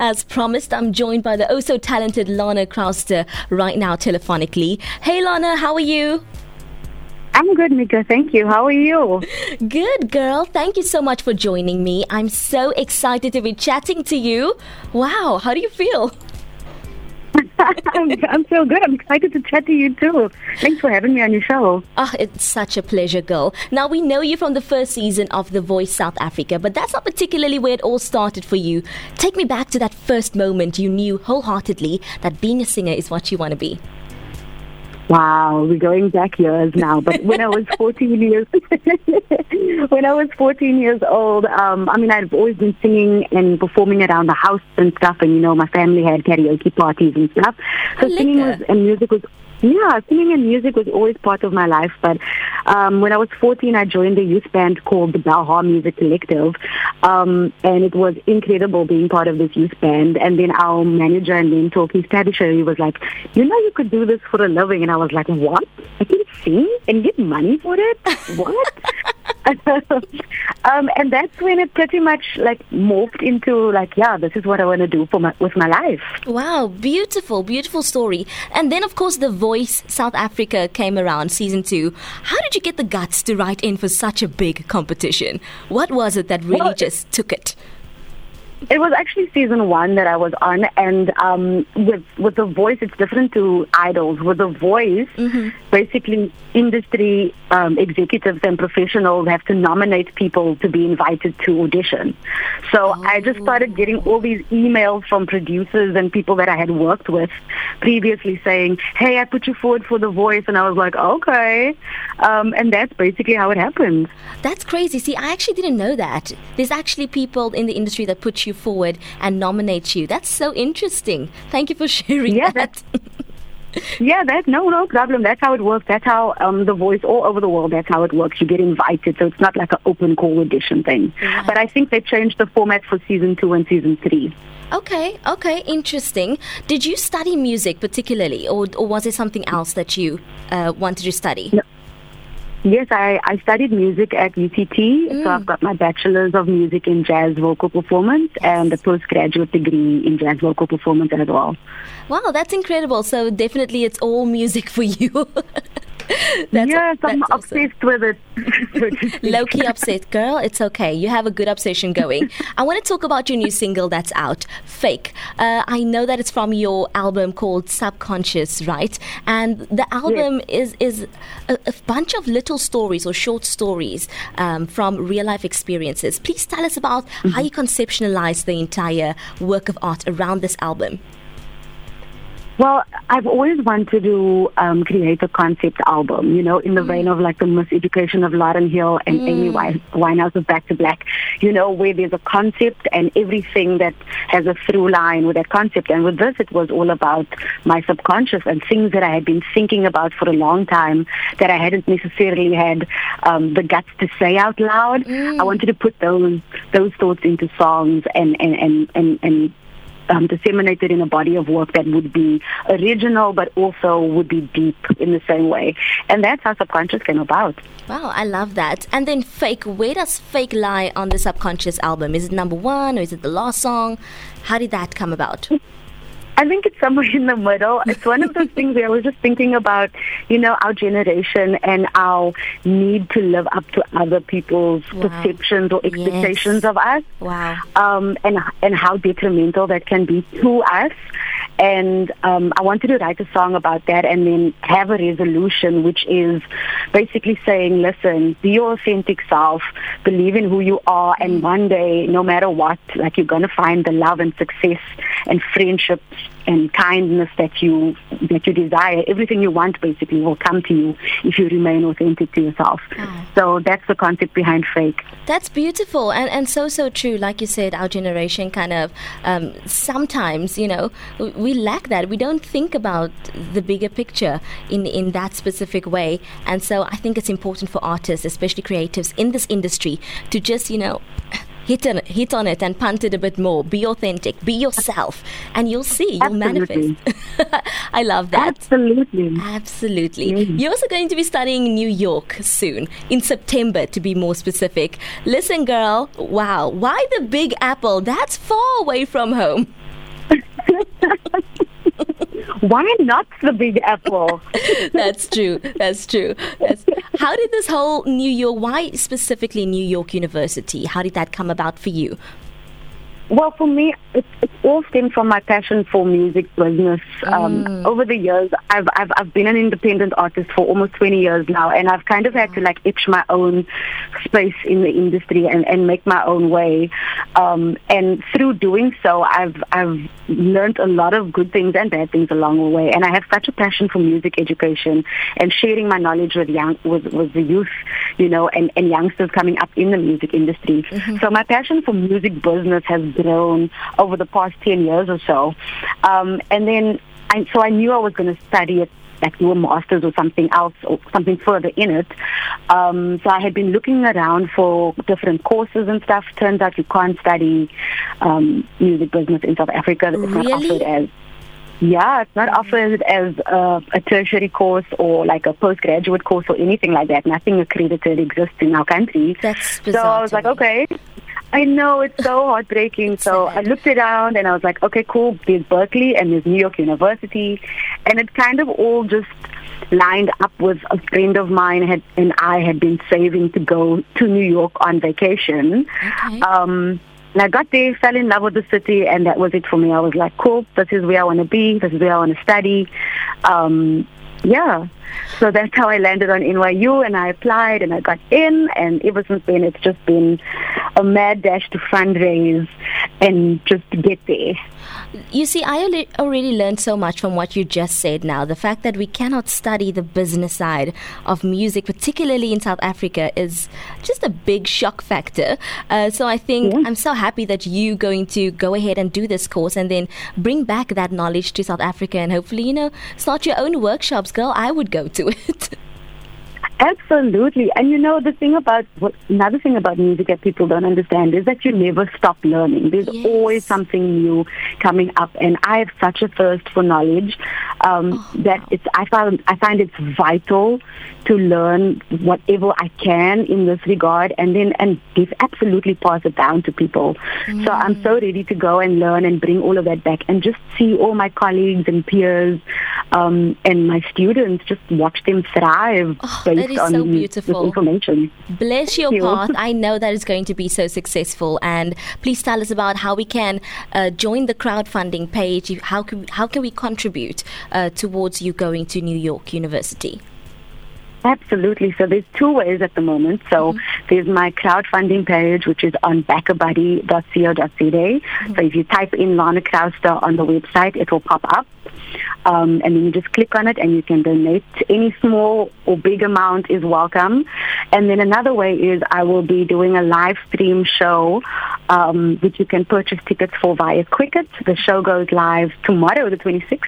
As promised, I'm joined by the oh so talented Lana Crowster right now telephonically. Hey Lana, how are you? I'm good, Mika. Thank you. How are you? Good, girl. Thank you so much for joining me. I'm so excited to be chatting to you. Wow, how do you feel? I'm, so good. I'm excited to chat to you too. Thanks for having me on your show. Ah, it's such a pleasure, girl. Now, we know you from the first season of The Voice South Africa, but that's not particularly where it all started for you. Take me back to that first moment you knew wholeheartedly that being a singer is what you want to be. Wow, we're going back years now. But when I was 14 years, when I was 14 years old, um, I mean, I've always been singing and performing around the house and stuff. And you know, my family had karaoke parties and stuff. So singing was, and music was yeah, singing and music was always part of my life. But um, when I was 14, I joined a youth band called the Balha Music Collective. Um, and it was incredible being part of this youth band. And then our manager and mentor, Keith he was like, you know, you could do this for a living. And I was like, what? I can sing and get money for it? What? um, and that's when it pretty much like morphed into like, yeah, this is what I want to do for my with my life. Wow, beautiful, beautiful story. And then of course The Voice South Africa came around season two. How did you get the guts to write in for such a big competition? What was it that really well, just took it? It was actually season one that I was on, and um, with with the voice, it's different to idols. With the voice, mm-hmm. basically, industry um, executives and professionals have to nominate people to be invited to audition. So oh. I just started getting all these emails from producers and people that I had worked with previously saying, "Hey, I put you forward for the voice," and I was like, "Okay," um, and that's basically how it happened. That's crazy. See, I actually didn't know that. There's actually people in the industry that put you you forward and nominate you. That's so interesting. Thank you for sharing yeah, that. yeah, that no, no problem. That's how it works. That's how um, the voice all over the world. That's how it works. You get invited, so it's not like an open call audition thing. Yeah. But I think they changed the format for season two and season three. Okay, okay, interesting. Did you study music particularly, or, or was it something else that you uh, wanted to study? No. Yes, I, I studied music at UCT, mm. so I've got my bachelor's of music in jazz vocal performance and a postgraduate degree in jazz vocal performance as well. Wow, that's incredible. So definitely it's all music for you. that's, yes, that's I'm awesome. obsessed with it. Low key upset, girl. It's okay. You have a good obsession going. I want to talk about your new single that's out, Fake. Uh, I know that it's from your album called Subconscious, right? And the album yes. is is a, a, bunch of little stories or short stories um, from real life experiences. Please tell us about mm-hmm. how you conceptualize the entire work of art around this album. Well, I've always wanted to um, create a concept album, you know, in the mm. vein of like the Miseducation of Lauryn Hill and mm. Amy Winehouse of Back to Black, you know, where there's a concept and everything that has a through line with that concept. And with this, it was all about my subconscious and things that I had been thinking about for a long time that I hadn't necessarily had um, the guts to say out loud. Mm. I wanted to put those those thoughts into songs and and and and, and um, disseminated in a body of work that would be original but also would be deep in the same way. And that's how Subconscious came about. Wow, I love that. And then Fake, where does Fake lie on the Subconscious album? Is it number one or is it the last song? How did that come about? I think it's somewhere in the middle. It's one of those things where I was just thinking about, you know, our generation and our need to live up to other people's wow. perceptions or expectations yes. of us. Wow. Um, and and how detrimental that can be to us. And um, I wanted to write a song about that and then have a resolution, which is basically saying, listen, be your authentic self, believe in who you are, and mm. one day, no matter what, like you're going to find the love and success and friendships and kindness that you that you desire. Everything you want basically will come to you if you remain authentic to yourself. Oh. So that's the concept behind fake. That's beautiful and and so so true. Like you said, our generation kind of um, sometimes you know we lack that. We don't think about the bigger picture in in that specific way. And so I think it's important for artists, especially creatives in this industry, to just you know hit on, hit on it and punt it a bit more. Be authentic, be yourself, and you'll see, you'll Absolutely. manifest. I love that. Absolutely. Absolutely. Mm. You're also going to be studying in New York soon, in September to be more specific. Listen, girl, wow, why the Big Apple? That's far away from home. Why not the Big Apple? That's true. That's true. That's, how did this whole New York? Why specifically New York University? How did that come about for you? Well, for me, it, it all stemmed from my passion for music business. Um, mm. Over the years, I've, I've I've been an independent artist for almost 20 years now, and I've kind of had to like itch my own space in the industry and, and make my own way. Um, and through doing so, I've I've learned a lot of good things and bad things along the way. And I have such a passion for music education and sharing my knowledge with young with with the youth, you know, and and youngsters coming up in the music industry. Mm-hmm. So my passion for music business has grown over the past 10 years or so. Um, and then, I, so I knew I was going to study it like do a master's or something else or something further in it. Um, so I had been looking around for different courses and stuff. Turns out you can't study um, music business in South Africa. It's really? not offered as yeah, it's not offered as a, a, tertiary course or like a postgraduate course or anything like that. Nothing accredited exists in our country. That's so I was like, okay, I know it's so heartbreaking. so I looked around and I was like, okay, cool. There's Berkeley and there's New York University, and it kind of all just lined up with a friend of mine had and I had been saving to go to New York on vacation. Okay. Um, and I got there, fell in love with the city, and that was it for me. I was like, cool, this is where I want to be. This is where I want to study. Um, yeah. So that's how I landed on NYU and I applied and I got in and ever since then it's just been a mad dash to fundraise and just get there. You see, I already learned so much from what you just said now. The fact that we cannot study the business side of music, particularly in South Africa, is just a big shock factor. Uh, so I think yeah. I'm so happy that you're going to go ahead and do this course and then bring back that knowledge to South Africa and hopefully, you know, start your own workshops. Girl, I would go to it. Absolutely. And you know, the thing about, another thing about music that people don't understand is that you never stop learning. There's yes. always something new coming up. And I have such a thirst for knowledge um, oh. that it's, I, found, I find it's vital to learn whatever I can in this regard and then and give absolutely pass it down to people. Mm. So I'm so ready to go and learn and bring all of that back and just see all my colleagues and peers um, and my students, just watch them thrive oh, based on so beautiful. information. Bless your you. path. I know that is going to be so successful. And please tell us about how we can uh, join the crowdfunding page. How can, how can we contribute uh, towards you going to New York University? Absolutely. So there's two ways at the moment. So mm-hmm. there's my crowdfunding page, which is on backabuddy.co.za. Mm-hmm. So if you type in Lana Crowster on the website, it will pop up. Um, and then you just click on it and you can donate. Any small or big amount is welcome. And then another way is I will be doing a live stream show, um, which you can purchase tickets for via Quicket. The show goes live tomorrow, the 26th.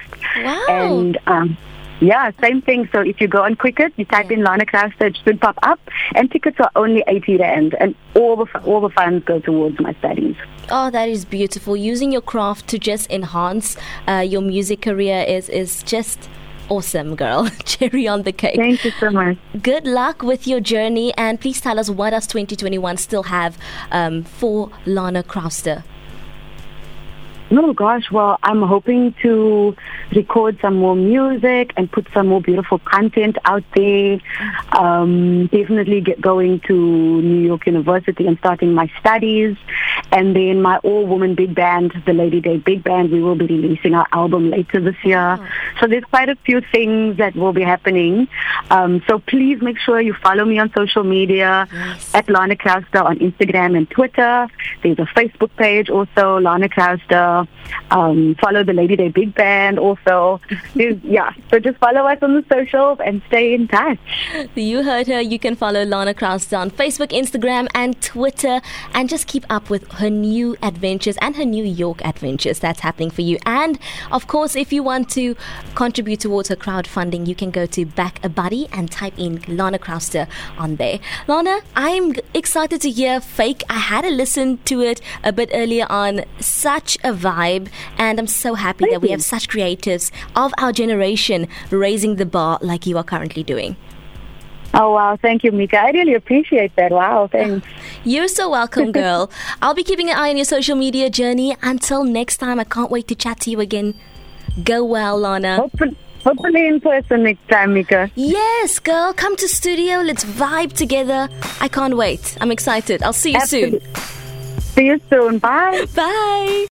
Wow. And um, yeah, same thing. So if you go on Quicket, you type in Lana Crowster, it should pop up, and tickets are only 80 rand, and all the all the funds go towards my studies. Oh, that is beautiful. Using your craft to just enhance uh, your music career is is just awesome, girl. Cherry on the cake. Thank you so much. Good luck with your journey, and please tell us what does 2021 still have um, for Lana Crowster. Oh gosh, well, I'm hoping to record some more music and put some more beautiful content out there. Um, definitely get going to New York University and starting my studies. And then my all-woman big band, the Lady Day Big Band, we will be releasing our album later this year. Oh. So there's quite a few things that will be happening. Um, so please make sure you follow me on social media yes. at Lana Crowster on Instagram and Twitter. There's a Facebook page also, Lana Um, follow the Lady Day Big Band also. yeah, so just follow us on the socials and stay in touch. You heard her. You can follow Lana Crowster on Facebook, Instagram, and Twitter, and just keep up with her new adventures and her New York adventures that's happening for you. And of course, if you want to contribute towards her crowdfunding, you can go to Back a Buddy and type in Lana Crowster on there. Lana, I'm excited to hear Fake. I had to listen to it a bit earlier on. Such a vibe vibe. And I'm so happy Thank that we have such creatives of our generation raising the bar like you are currently doing. Oh, wow. Thank you, Mika. I really appreciate that. Wow. Thanks. You're so welcome, girl. I'll be keeping an eye on your social media journey. Until next time, I can't wait to chat to you again. Go well, Lana. Hopefully, hopefully in person next time, Mika. Yes, girl, come to studio. Let's vibe together. I can't wait. I'm excited. I'll see you Absolutely. soon. See you soon. Bye. Bye.